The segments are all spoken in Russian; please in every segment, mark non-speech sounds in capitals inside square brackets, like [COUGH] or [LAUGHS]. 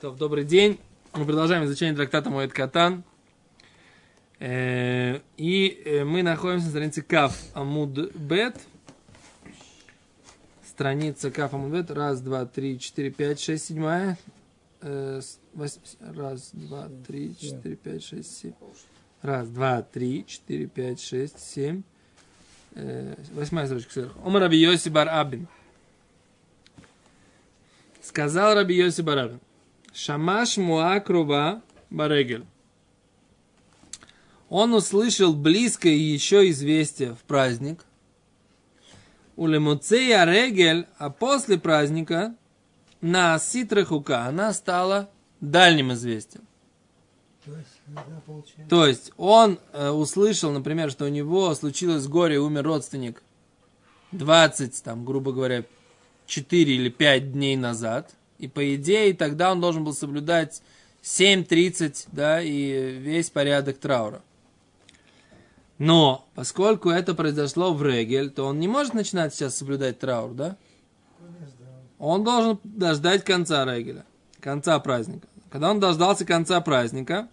То, добрый день. Мы продолжаем изучение трактата Моэд Катан. Э, и э, мы находимся на странице Каф Амуд Бет. Страница Каф Амуд Бет. Раз, два, три, четыре, пять, шесть, седьмая. Э, раз, два, три, четыре, пять, шесть, семь. Раз, два, три, четыре, пять, шесть, семь. Восьмая строчка сверху. Омар Раби Йоси Бар Абин. Сказал Раби Йоси Барабин. Шамаш Муакрува Барегель. Он услышал близкое еще известие в праздник. У Лемуцея Регель, а после праздника на Ситрахука она стала дальним известием. То есть, То есть он э, услышал, например, что у него случилось горе, умер родственник 20, там, грубо говоря, 4 или 5 дней назад – и по идее тогда он должен был соблюдать 7.30, да, и весь порядок траура. Но, поскольку это произошло в Регель, то он не может начинать сейчас соблюдать траур, да? Он должен дождать конца Регеля, конца праздника. Когда он дождался конца праздника,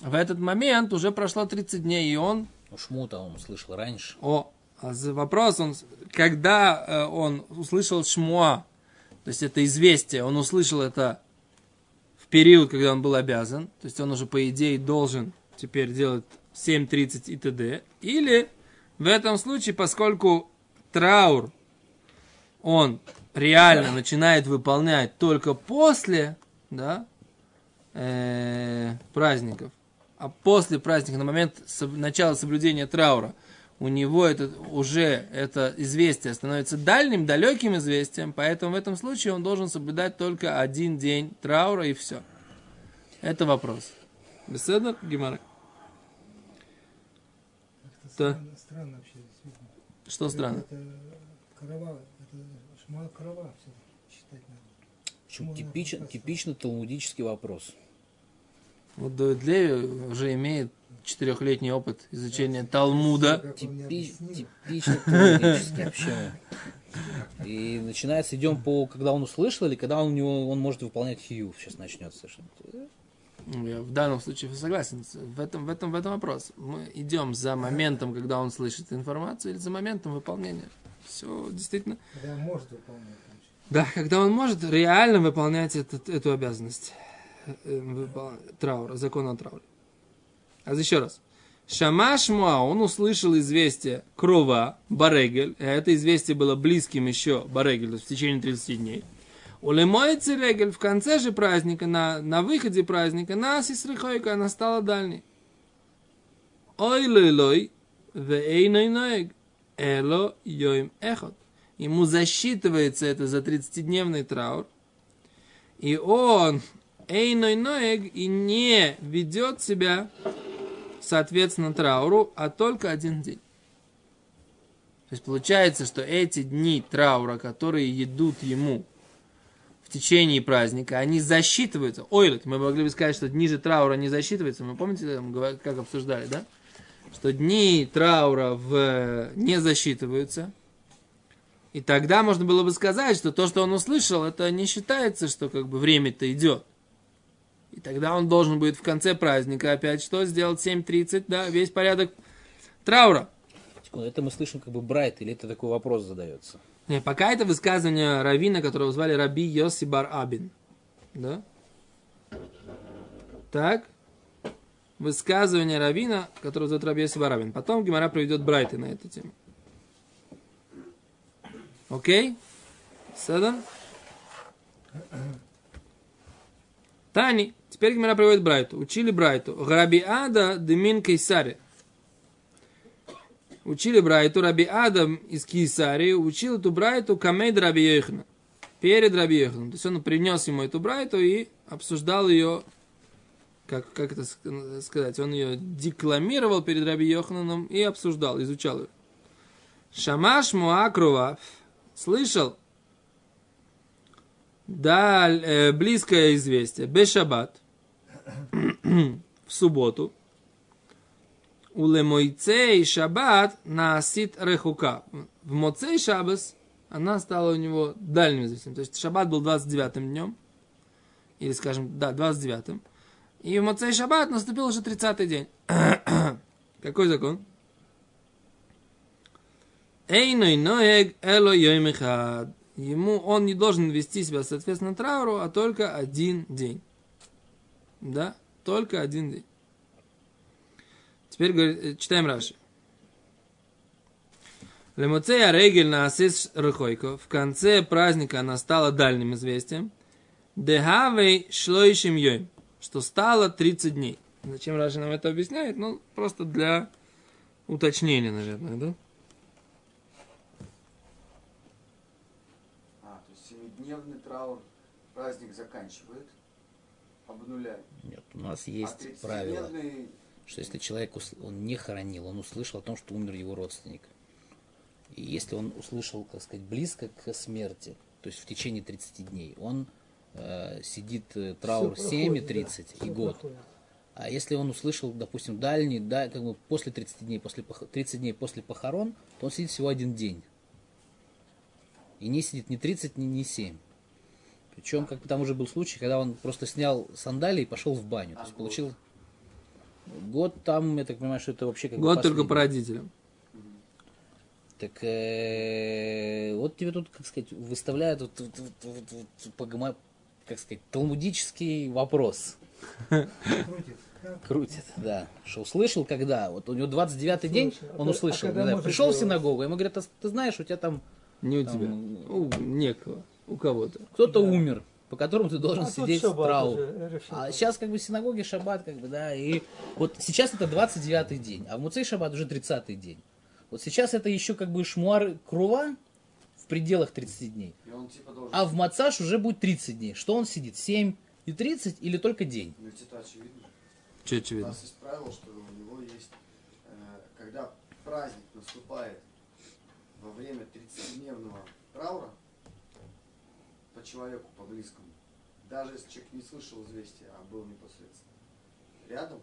в этот момент уже прошло 30 дней, и он... Ну, Шмута он услышал раньше. О, а вопрос, он, когда э, он услышал Шмуа, то есть это известие, он услышал это в период, когда он был обязан, то есть он уже по идее должен теперь делать 7.30 и т.д. Или в этом случае, поскольку траур, он реально начинает выполнять только после да, э, праздников, а после праздника, на момент начала соблюдения траура – у него это, уже это известие становится дальним, далеким известием, поэтому в этом случае он должен соблюдать только один день траура и все. Это вопрос. Беседа, Гимара? Да. Странно, вообще, Что странно? Это корова, это шма корова считать надо. типичный, типично талмудический вопрос. Вот Давид Леви уже имеет четырехлетний опыт изучения Талмуда. Типи, типично вообще. И начинается, идем по, когда он услышал, или когда он, у него, он может выполнять хью, сейчас начнется совершенно. Я в данном случае согласен. В этом, в, этом, в этом вопрос. Мы идем за моментом, когда он слышит информацию, или за моментом выполнения. Все действительно. Когда он может выполнять. Да, когда он может реально выполнять этот, эту обязанность. Э, траура, закон о трауре. А еще раз. Шамаш Муа, он услышал известие крова Барегель, а это известие было близким еще Барегелю в течение 30 дней. Улемоется Регель в конце же праздника, на, на выходе праздника, на Сисрихойка, она стала дальней. Ой лой вейной ноег, эло йоим эхот. Ему засчитывается это за 30-дневный траур, и он эйной ноег и не ведет себя соответственно трауру, а только один день. То есть получается, что эти дни траура, которые идут ему в течение праздника, они засчитываются. Ой, мы могли бы сказать, что дни же траура не засчитываются. Мы помните, как обсуждали, да? Что дни траура в... не засчитываются. И тогда можно было бы сказать, что то, что он услышал, это не считается, что как бы время-то идет. И тогда он должен будет в конце праздника опять что сделать? 7.30, да, весь порядок траура. Это мы слышим как бы Брайт, или это такой вопрос задается? Не, пока это высказывание Равина, которого звали Раби Йоси Бар Абин. Да? Так. Высказывание Равина, которого зовут Раби Йоси Бар Абин. Потом Гимара проведет Брайты на эту тему. Окей? Седан? תני. Теперь Гимара приводит Брайту. Учили Брайту. רבי אדא דמן קיסרי. Учили Брайту. Раби Адам из Кейсарии учил эту Брайту קמיה דרבי יוחנן. Перед Раби Йоханом. То есть он принес ему эту Брайту и обсуждал ее, как, как это сказать, он ее декламировал перед Раби Йоханом и обсуждал, изучал ее. Шамаш Муакрова слышал даль, э, близкое известие, Бешабат, в субботу, у лемойцей шаббат насит рехука. В моцей шаббас она стала у него дальним известием. То есть шаббат был 29 днем, или, скажем, да, 29-м, и в Моцей Шаббат наступил уже 30-й день. [COUGHS] Какой закон? Эйной ноег эло йоймехад. Ему он не должен вести себя соответственно трауру, а только один день. Да, только один день. Теперь э, читаем Раши. Лемоцея регель на асис рыхойко. В конце праздника она стала дальним известием. Дехавей шлоишим йойм. Что стало 30 дней. Зачем Раши нам это объясняет? Ну, просто для уточнения, наверное, да? А, то есть семидневный траур праздник заканчивает. Нет, у нас А есть правило, 30-дневный что если человек он не хоронил, он услышал о том, что умер его родственник. И если он услышал, как сказать, близко к смерти, то есть в течение 30 дней, он э, сидит э, траур Всё 7 и проходит, 30 да, и год. проходит. А если он услышал, допустим, дальний, да, как бы после 30 дней, после, пох- 30 дней после похорон, то он сидит всего один день. И не сидит ни 30, ни, ни 7. Причем, как бы там уже был случай, когда он просто снял сандалии и пошел в баню. То А есть год? получил год там, я так понимаю, что это вообще как бы Год только по родителям. Так э, вот тебе тут, как сказать, выставляют вот, вот- вот- вот- вот погома- как сказать, талмудический вопрос. Крутит. Крутит, да. Что услышал, когда? Вот у него 29-й день. А он когда- услышал. а когда может пришел в синагогу, ему говорят, «А ты знаешь, у тебя там Не у Там, тебя. У некого. У кого-то. кто-то умер, по которому ты должен А тут сидеть в Эрев А сейчас как бы синагоги шаббат, как бы, да, и вот сейчас это 29-й день, а в Муцей шаббат уже 30-й день. Вот сейчас это еще как бы шмуар крува в пределах 30 дней. И он типа должен... А в Мацаш уже будет 30 дней. Что он сидит? 7 и 30 или только день? Ну, ведь это очевидно. Че У очевидно? нас есть правило, что у него есть, э, когда праздник наступает во время 30-дневного траура по человеку, по близкому, даже если человек не слышал известия, а был непосредственно рядом,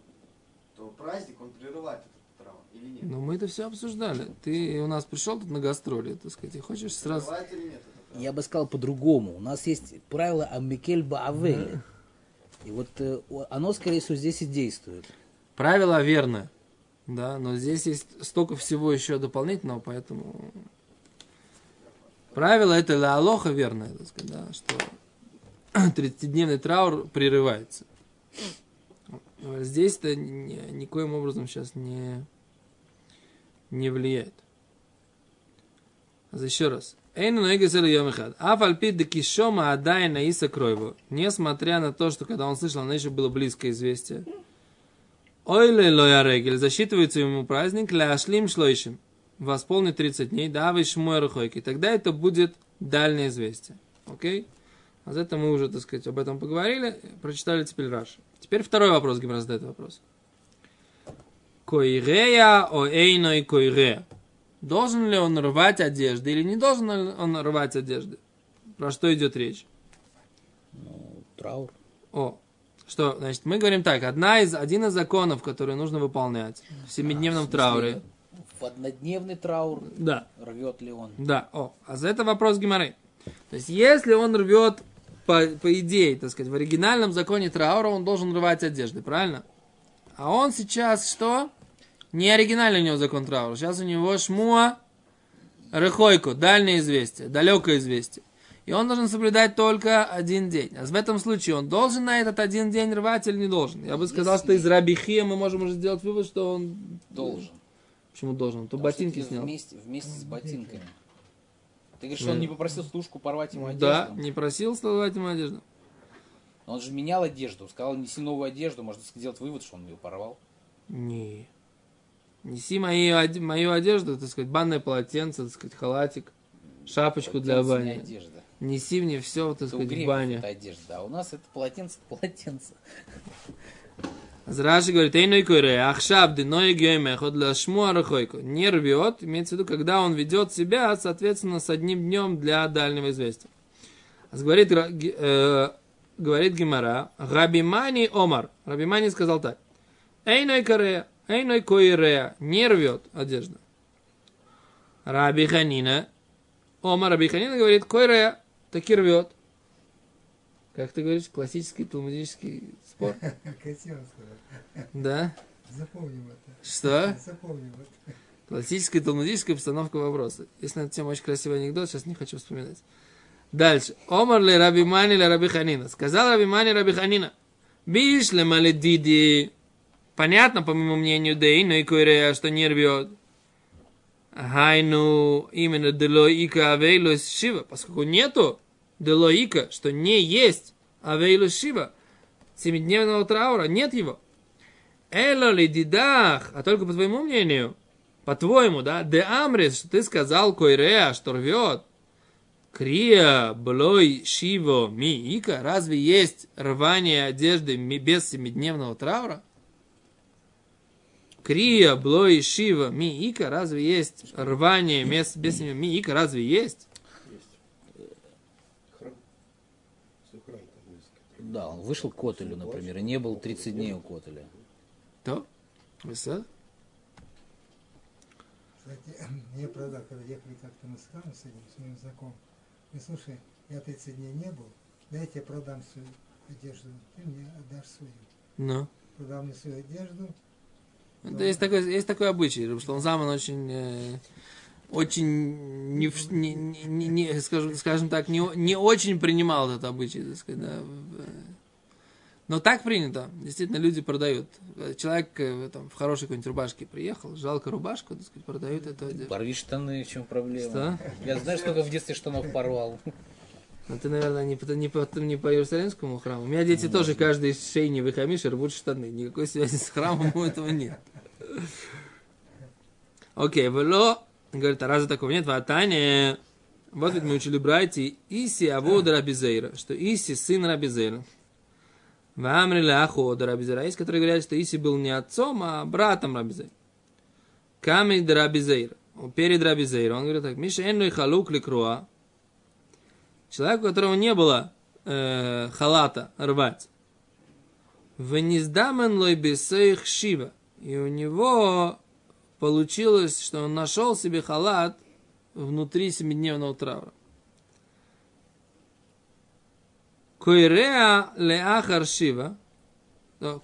то праздник, он прерывает этот траур или нет? Ну, мы это все обсуждали. Ты у нас пришел тут на гастроли, так сказать, и хочешь сразу... Прерывает или нет? Я бы сказал по-другому. У нас есть правило Амикель Баавель. И вот э, оно, скорее всего, здесь и действует. Правило верно. Да, но здесь есть столько всего еще дополнительного, поэтому... Правило это ля алоха верное, так сказать, да, что [CLEARS THROAT] 30-дневный траур прерывается. Здесь это ни- никоим образом сейчас не, не влияет. Еще раз. Эйну нойгесел йомихад. Афальпид де кишома адай наиса кройву. Несмотря на то, что когда он слышал, оно еще было близкое известие. Ойле лоя регель. Засчитывается ему праздник ляшлим шлойшим. Восполнит 30 дней. Да, вы шмой рухойки. Тогда это будет дальнее известие. Окей? А за это мы уже, так сказать, об этом поговорили. Прочитали теперь Раши. Теперь второй вопрос, Гимра задает вопрос. Койрея о эйной койрея. Должен ли он рвать одежды или не должен он рвать одежды? Про что идет речь? Ну, траур. О, что, значит, мы говорим так, одна из, один из законов, которые нужно выполнять в семидневном В смысле, трауре. В однодневный траур Да, рвет ли он? да, о, а за это вопрос Гимары. То есть, если он рвет, по, по идее, так сказать, в оригинальном законе траура, он должен рвать одежды, правильно? А он сейчас что? Не оригинальный у него закон траура. Сейчас у него шмуа рыхойку, дальнее известие, далекое известие. И он должен соблюдать только один день. А в этом случае он должен на этот один день рвать или не должен? Я бы сказал, что из Рабихия мы можем уже сделать вывод, что он... Должен. Почему должен? То Потому ботинки снял. Вместе, вместе с ботинками. Ты говоришь, что он не попросил служку порвать ему одежду? Да, не просил сломать ему одежду. Но он же менял одежду. Сказал, неси новую одежду. Можно сделать вывод, что он ее порвал. Не. Неси мою, мою одежду, так сказать, банное полотенце, так сказать, халатик, шапочку для Полотенце, не бани. одежда. Неси мне все, так Это сказать, в бане. это одежда. А у нас это полотенце, полотенце. Раши говорит, эй, койре, ахшаб, ной геймехот, для шмуа рахойку. Не рвет, имеется в виду, когда он ведет себя, соответственно, с одним днем для дальнего известия. Говорит, э, говорит Гимара, Рабимани Омар. Рабимани сказал так. Эйной корея, эйной койрея, не рвет одежда. Раби Ханина, Омар Раби Ханина говорит, койрея, таки рвет. Как ты говоришь, классический талмудический спор? [LAUGHS] Да? Запомним это. Что? Запомним это. Классическая талмудическая постановка вопроса. Есть на эту тему очень красивый анекдот, сейчас не хочу вспоминать. Дальше. Омар ле Раби Мани ле Раби Ханина. Сказал Раби Мани Раби Ханина. Биш ле маледиди. Понятно, по моему мнению, да и но и койрея, что не рвет. Хайну именно делоика авейлус шива, поскольку нету делоика, что не есть авейлус шива, семидневного траура, нет его. Эло ли дидах, а только по твоему мнению, по-твоему, да, де амрис, что ты сказал койрея, что рвет, крия, блой, шиво, ми, ика, разве есть рвание одежды без семидневного траура? Крия, блой, шива, ми, ика, разве есть рвание без, без ми, ика, разве есть? Храм. Что храм там есть. Да, он вышел к Котелю, например, и не был 30 дней у Котеля. То? Весело? Кстати, [CLEARS THROAT] мне правда, когда ехали как-то на схану с этим, с моим знакомым, и слушай, я 30 дней не был, дай я тебе продам свою одежду, ты мне отдашь свою. Ну. Продал мне свою одежду, Да, есть такой, есть такой обычай, что он Заман очень, э, очень, не, не, не, не- скажем, скажем так, не, не очень принимал этот обычай, так сказать, да, э. Но так принято. Действительно, люди продают. Человек э, там, в хорошей какой-нибудь рубашке приехал, жалко рубашку, так сказать, продают эту одежду. Порви штаны, в чем проблема? Что? Я знаю, сколько в детстве штанов порвал. Ну, ты, наверное, не по, не, по, не по Иерусалимскому храму. У меня дети тоже, каждый из шейни хамиш рвут штаны. Никакой связи с храмом у этого нет. Окей, вело, говорит, а разве такого нет? Ватане, вот ведь мы учили братья, Иси Авода Рабизейра, что Иси сын Рабизейра. Вамрили Ахода Рабизейра. Есть, которые говорят, что Иси был не отцом, а братом Рабизейра. Камень Рабизейра. Перед Рабизейра. Он говорит так, Миша Энной Халук Ликруа, человеку, у которого не было э, халата рвать. Вениздамен лой бесейх шива. И у него получилось, что он нашел себе халат внутри семидневного траура. Койреа леахар шива.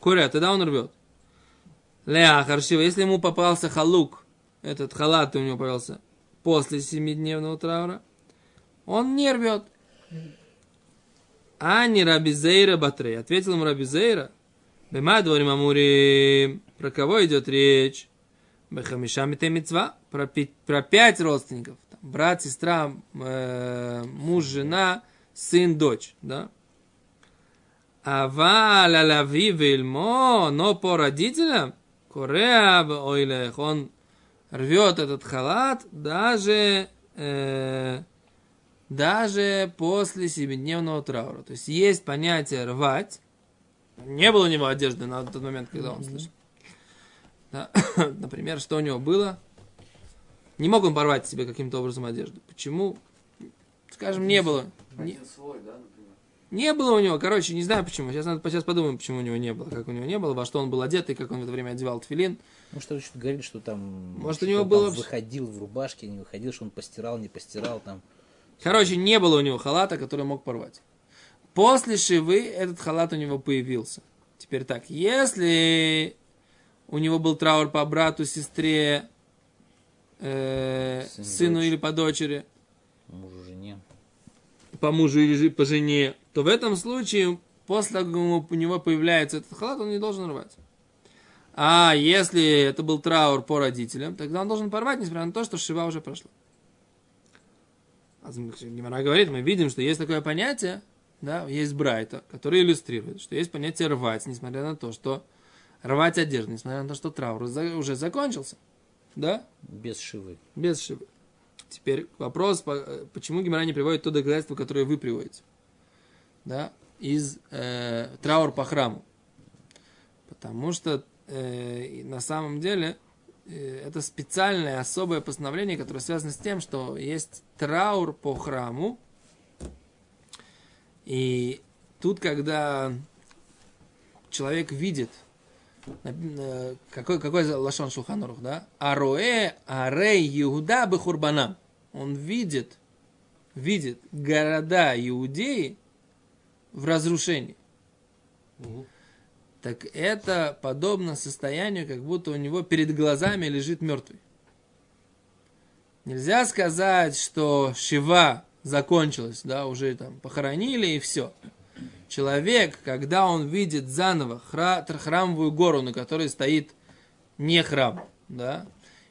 Койреа, тогда он рвет. Леахар шива. Если ему попался халук, этот халат у него попался после семидневного траура, он не рвет. А не Рабизейра Батрей. Ответил ему Рабизейра. Бема дворим амурим. Про кого идет речь? Бехамиша митемицва. Про, пи- про пять родственников. Там, брат, сестра, э, муж, жена, сын, дочь. Да? Ава лалави вильмо, но по родителям, Кореа ойлех, он рвет этот халат даже э, даже после семидневного траура. То есть есть понятие рвать. Не было у него одежды на тот момент, когда он слышал. Да. [COUGHS] Например, что у него было? Не мог он порвать себе каким-то образом одежду. Почему? Скажем, не было. Не, да, не было у него, короче, не знаю почему. Сейчас, надо, сейчас подумаем, почему у него не было, как у него не было, во что он был одет и как он в это время одевал тфилин. Ну, что что говорили, что там... Может, что у него было выходил в рубашке, не выходил, что он постирал, не постирал там. Короче, не было у него халата, который мог порвать. После шивы этот халат у него появился. Теперь так, если у него был траур по брату, сестре, э, Сын, сыну дочь. или по дочери, Мужу, жене. по мужу или по жене, то в этом случае, после того, у него появляется этот халат, он не должен рвать. А если это был траур по родителям, тогда он должен порвать, несмотря на то, что шива уже прошла. Гимара говорит, мы видим, что есть такое понятие, да, есть брайта, который иллюстрирует, что есть понятие рвать, несмотря на то, что рвать одежду, несмотря на то, что траур уже закончился. Да? Без шивы. Без шибы. Теперь вопрос, э, почему Гимара не приводит то доказательство, которое вы приводите? Да? Из э, траур по храму. Потому что э, на самом деле э, это специальное особое постановление, которое связано с тем, что есть траур по храму. И тут, когда человек видит, какой, какой за лашон шулханорух, да? Ароэ, арей, Иуда бехурбанам. Он видит, видит города Иудеи в разрушении. Мгм. Так это подобно состоянию, как будто у него перед глазами лежит мертвый. Нельзя сказать, что Шива закончилась, да, уже там похоронили и все. Человек, когда он видит заново хра- храмовую гору, на которой стоит не храм, да,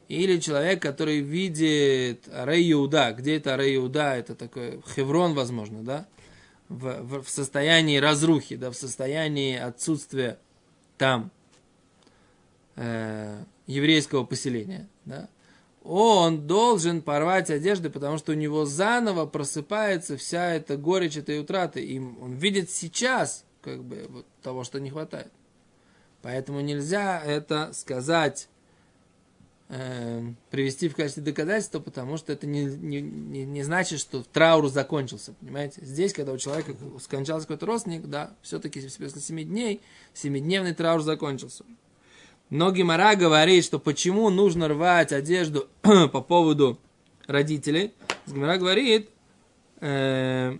или человек, который видит Арей Иуда, где это Арей Иуда, это такой Хеврон, возможно, да, в, в- в состоянии разрухи, да, в состоянии отсутствия там э, еврейского поселения, да, он должен порвать одежды, потому что у него заново просыпается вся эта горечь этой утраты. И он видит сейчас как бы вот того, что не хватает. Поэтому нельзя это сказать, э, привести в качестве доказательства, потому что это не, не, не, не значит, что траур закончился. Понимаете? Здесь, когда у человека скончался какой-то родственник, да, все-таки после 7 дней, семидневный траур закончился. Но Гимара говорит, что почему нужно рвать одежду [CLEARS THROAT] по поводу родителей. Гимара говорит, э,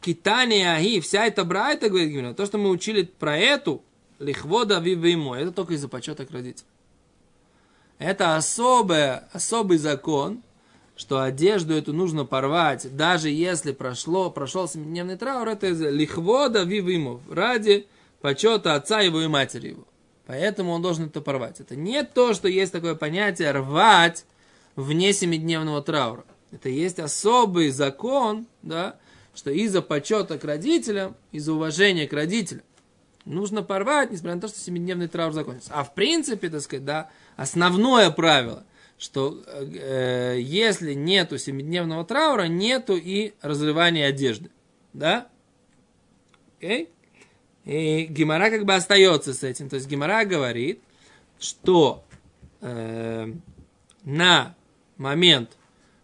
Китания Аги, вся эта брайта, говорит Гимара, то, что мы учили про эту, лихвода вивимо, это только из-за почета к родителям. Это особое, особый закон, что одежду эту нужно порвать, даже если прошло, прошел семидневный траур, это из лихвода вивимо, ради почета отца его и матери его. Поэтому он должен это порвать. Это не то, что есть такое понятие рвать вне семидневного траура. Это есть особый закон, да, что из-за почета к родителям, из-за уважения к родителям, нужно порвать, несмотря на то, что семидневный траур закончится. А в принципе, так сказать, да, основное правило, что э, если нету семидневного траура, нету и разрывания одежды. Да? Окей? И Гимара как бы остается с этим. То есть Гимара говорит, что э, на момент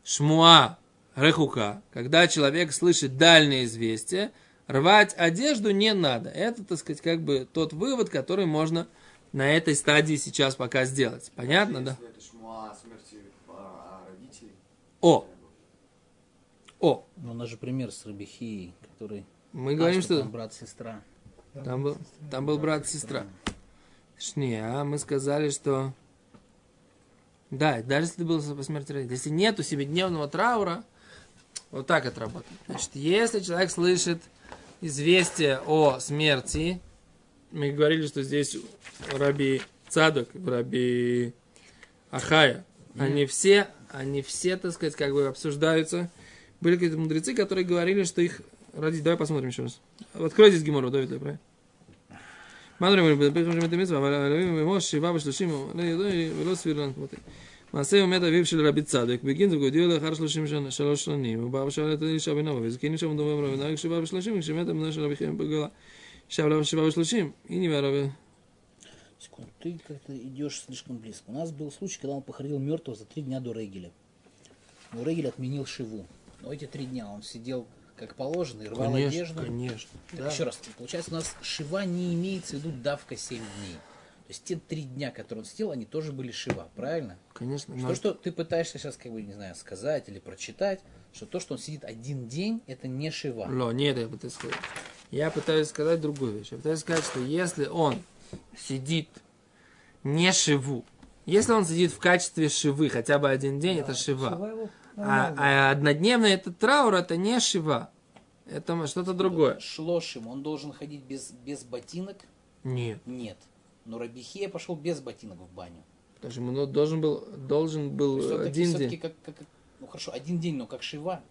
шмуа рехука, когда человек слышит дальнее известие, рвать одежду не надо. Это, так сказать, как бы тот вывод, который можно на этой стадии сейчас пока сделать. Понятно, да? Если это шмуа о смерти а, родителей. О, о, Ну, у нас же пример с Рабихией, который... мы говорим, А, что там брат-сестра. Там был, там был брат и сестра. Не, а мы сказали, что... Да, даже если это было по смерти родителей. Если нету семидневного траура, вот так это работает. Значит, если человек слышит известие о смерти, мы говорили, что здесь Раби Цадок, Раби Ахая, они все, они все, так сказать, как бы обсуждаются. Были какие-то мудрецы, которые говорили, что их родить. Давай посмотрим еще раз. Открой здесь Гимору, Давид, правильно? מה אומרים? בפרק חמישים את המצווה, אבל הלווים במוש שבעה ושלושים, לא ידוע ולא סביר לנו כמותי. מעשה הוא מת אביו של רבי צדק, בגין זוג הודיעו לאחר שלושים שנה, שלוש שנים, הוא בא ושאל את אלישע בן אבו, וזקין אישה ומדובר רבי נהג שבעה ושלושים, כשמת הבנה של רבי חיים בגולה, שב לה שבעה ושלושים, הנה והרבי... Секунду, ты как-то идешь слишком близко. У нас был случай, когда он похоронил мертвого за три дня до Регеля. Но Регель отменил Шиву. Но эти три дня он сидел как положено и рвал одежду. конечно. Так, Еще раз, получается, у нас Шива не имеется в виду давка 7 дней. То есть те три дня, которые он сидел, они тоже были Шива, правильно? Конечно. Что, но- что ты пытаешься сейчас, как бы, не знаю, сказать или прочитать, что то, что он сидит один день, это не Шива. Ло, не это я пытаюсь сказать. Я пытаюсь сказать другую вещь. Я пытаюсь сказать, что если он сидит не шиву, если он сидит в качестве шивы хотя бы один день, это шива. А, а однодневный этот траур, это не шива. Это что-то другое. Шлошим, он должен ходить без, без ботинок? Нет. Нет. Но Рабихея пошел без ботинок в баню. Потому что ему должен был, должен был Все-таки, один все-таки день. как, как- ну хорошо, один день, но как Шива.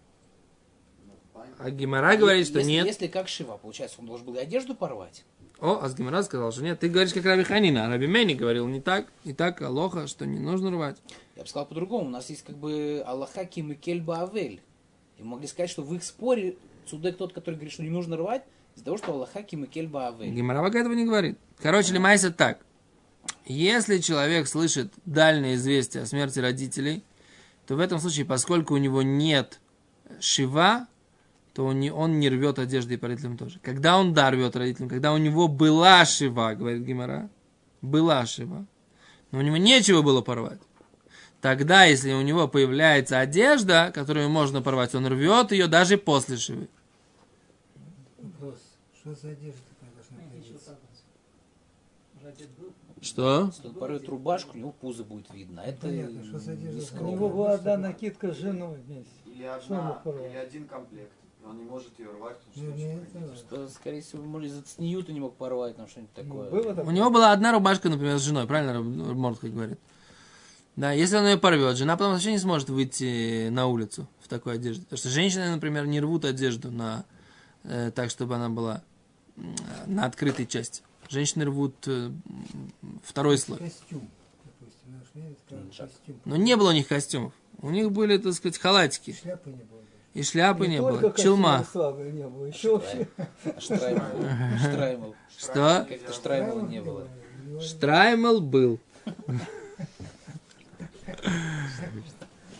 А Гимара говорит, что если, нет. Если как Шива, получается, он должен был и одежду порвать. О, а с Гимара сказал, что нет. Ты говоришь, как Раби Ханина. А Раби Мени говорил не так. Не так, Алоха, что не нужно рвать. Я бы сказал по-другому. У нас есть как бы Аллаха Ким и Кельба Авель. И могли сказать, что в их споре Цудек тот, который говорит, что не нужно рвать, из-за того, что Аллаха Ким и Кельба Авель. Гимара этого не говорит. Короче, Лемайса так. Если человек слышит дальнее известие о смерти родителей, то в этом случае, поскольку у него нет шива, то он не, он не рвет одежды и по родителям тоже. Когда он да рвет родителям, когда у него была шива, говорит Гимара, была шива, но у него нечего было порвать. Тогда, если у него появляется одежда, которую можно порвать, он рвет ее даже после шивы. Вопрос. Что за одежда такая должна появиться? Что? Если он порвет рубашку, у него пузо будет видно. Это Понятно, что за одежда У него была одна накидка с женой вместе. Или одна, или один комплект. Он не может ее рвать, потому Ну, что не это хранится. важно. Что, скорее всего, может, из-за цниюта не мог порвать, там что-нибудь такое. Было У такое? него была одна рубашка, например, с женой, правильно Мортка говорит? Да, если он ее порвет, жена потом вообще не сможет выйти на улицу в такой одежде. Потому что женщины, например, не рвут одежду на, э, так, чтобы она была на открытой части. Женщины рвут э, второй слой. Костюм, допустим. Наш Пиджак. костюм. Но не было у них костюмов. У них были, так сказать, халатики. Шляпы не было. И шляпы не, только было. Челма. не было. Еще вообще. Штраймл. Штраймл. Что? Как-то Штраймла не было. Штраймел был.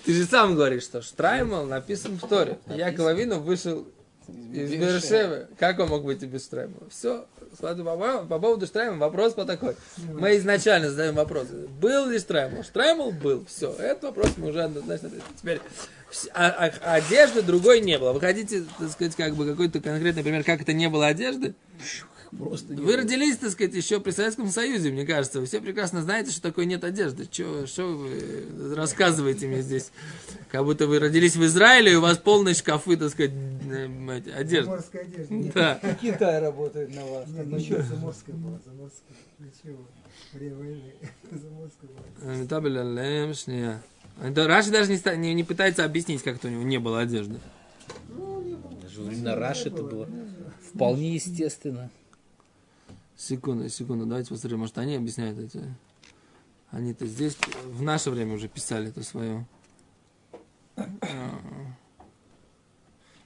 Ты же сам говоришь, что Штраймел написан в Торе. Яков Авину вышел из Бершевы. Как он мог быть без Штраймела? Все. По, по- по поводу Штраймела вопрос по такой. Мы изначально задаем вопрос. Был ли Штраймел? Штраймел был. Все. Этот вопрос мы уже однозначно ответили. Теперь а- а- одежды другой не было. Вы хотите, так сказать, как бы какой-то конкретный пример, как это не было одежды? Просто не Вы родились, так сказать, еще при Советском Союзе, мне кажется. Вы все прекрасно знаете, что такое нет одежды. Че, что вы рассказываете мне здесь? Как будто вы родились в Израиле, и у вас полные шкафы, так сказать, одежды. Заморская одежда. Нет, Да. Китай работает на вас. нет, Ну, ничего, заморская была, заморская. Ничего. Время войны. [LAUGHS] Заморская была. Метабель алем, шния. Да, Раши даже не, не, не пытается объяснить, как это у него не было одежды. Даже во времена Раши это было вполне естественно. Секунду, секунду, давайте посмотрим, может они объясняют эти. Они-то здесь в наше время уже писали это свое.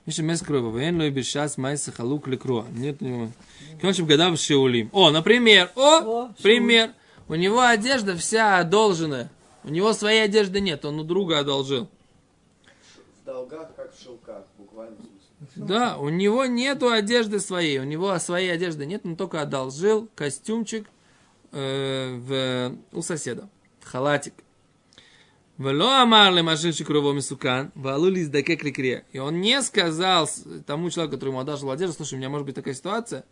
Миша Мескрова, Вен Лой Бешас Майса Халук Лекро. Нет у него. Кончим гадав Шеулим. О, например, о, пример. У него одежда вся одолженная. У него своей одежды нет, он у друга одолжил. В долгах, как в шелках, буквально. Да, у него нету одежды своей, у него своей одежды нет, он только одолжил костюмчик э, в, у соседа, халатик. Вело амар ле машинчик круво мисукан, валули издакек ликре. И он не сказал тому человеку, который ему одолжил одежду, слушай, у меня может быть такая ситуация,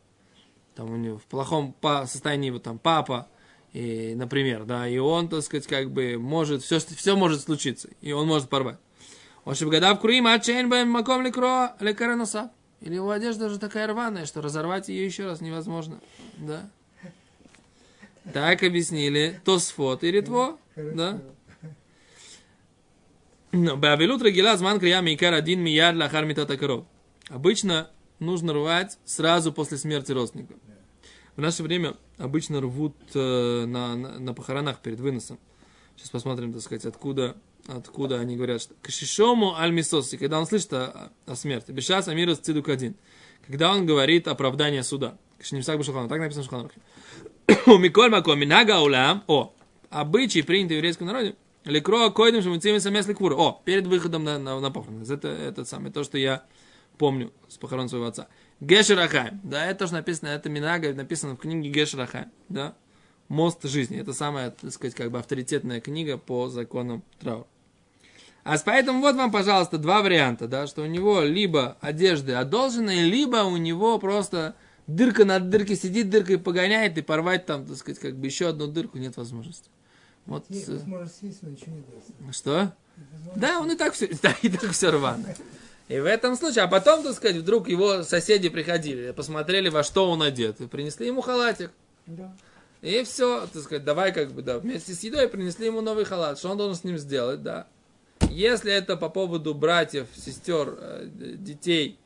там у него в плохом состоянии вот там папа, и, например, да, и он, так сказать, как бы может, все, все может случиться, и он может порвать. Он шибгадав курим, а чейн бэм маком лекараноса. Или его одежда уже такая рваная, что разорвать ее еще раз невозможно. Да. Так объяснили Тосфот и Ритво. Да. Бавилут регила зман крия микар один мияр лахар митатакаров. Обычно нужно рвать сразу после смерти родственника. В наше время обычно рвут э, на, на, на похоронах перед выносом. Сейчас посмотрим, так сказать, откуда, откуда они говорят, что Кашишому аль-Мисоси, когда он слышит о, о смерти. Бешас Амирус Цидук один. Когда он говорит оправдание суда. Кашнимсак Башахану. Так написано в Шуханрухе. У [COUGHS] Миколь Маком Минага Улам. О, обычай, принятый в еврейском народе. Лекро койдем шамуцими самес ликвура. О, перед выходом на, на, на похороны. Это, это самое, то, что я помню с похорон своего отца. Гешерахайм. Да, это тоже написано, это Минага, написано в книге Гешерахайм. Да. Мост жизни. Это самая, так сказать, как бы авторитетная книга по законам траура. А поэтому вот вам, пожалуйста, два варианта, да, что у него либо одежды одолженные, либо у него просто дырка над дыркой сидит, дыркой погоняет, и порвать там, так сказать, как бы еще одну дырку нет возможности. Вот, Есть возможность есть, но ничего не даст. что? Да, он и так все, [LAUGHS] да, и так все рвано. И в этом случае, а потом, так сказать, вдруг его соседи приходили, посмотрели, во что он одет, и принесли ему халатик. Да. И все, так сказать, давай как бы, да, вместе с едой принесли ему новый халат. Что он должен с ним сделать, да? Если это по поводу братьев, сестер, э, детей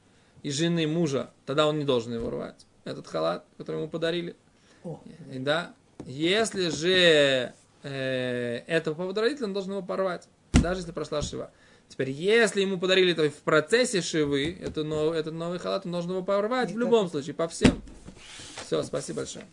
и жены мужа, тогда он не должен его рвать. Этот халат, который ему подарили. О. И Да. Если же э, это по поводу родителей, он должен его порвать. Даже если прошла шива. Теперь, если ему подарили это в процессе шивы, это нов- этот новый халат, он должен его порвать в любом случае, по всем. Все, спасибо большое.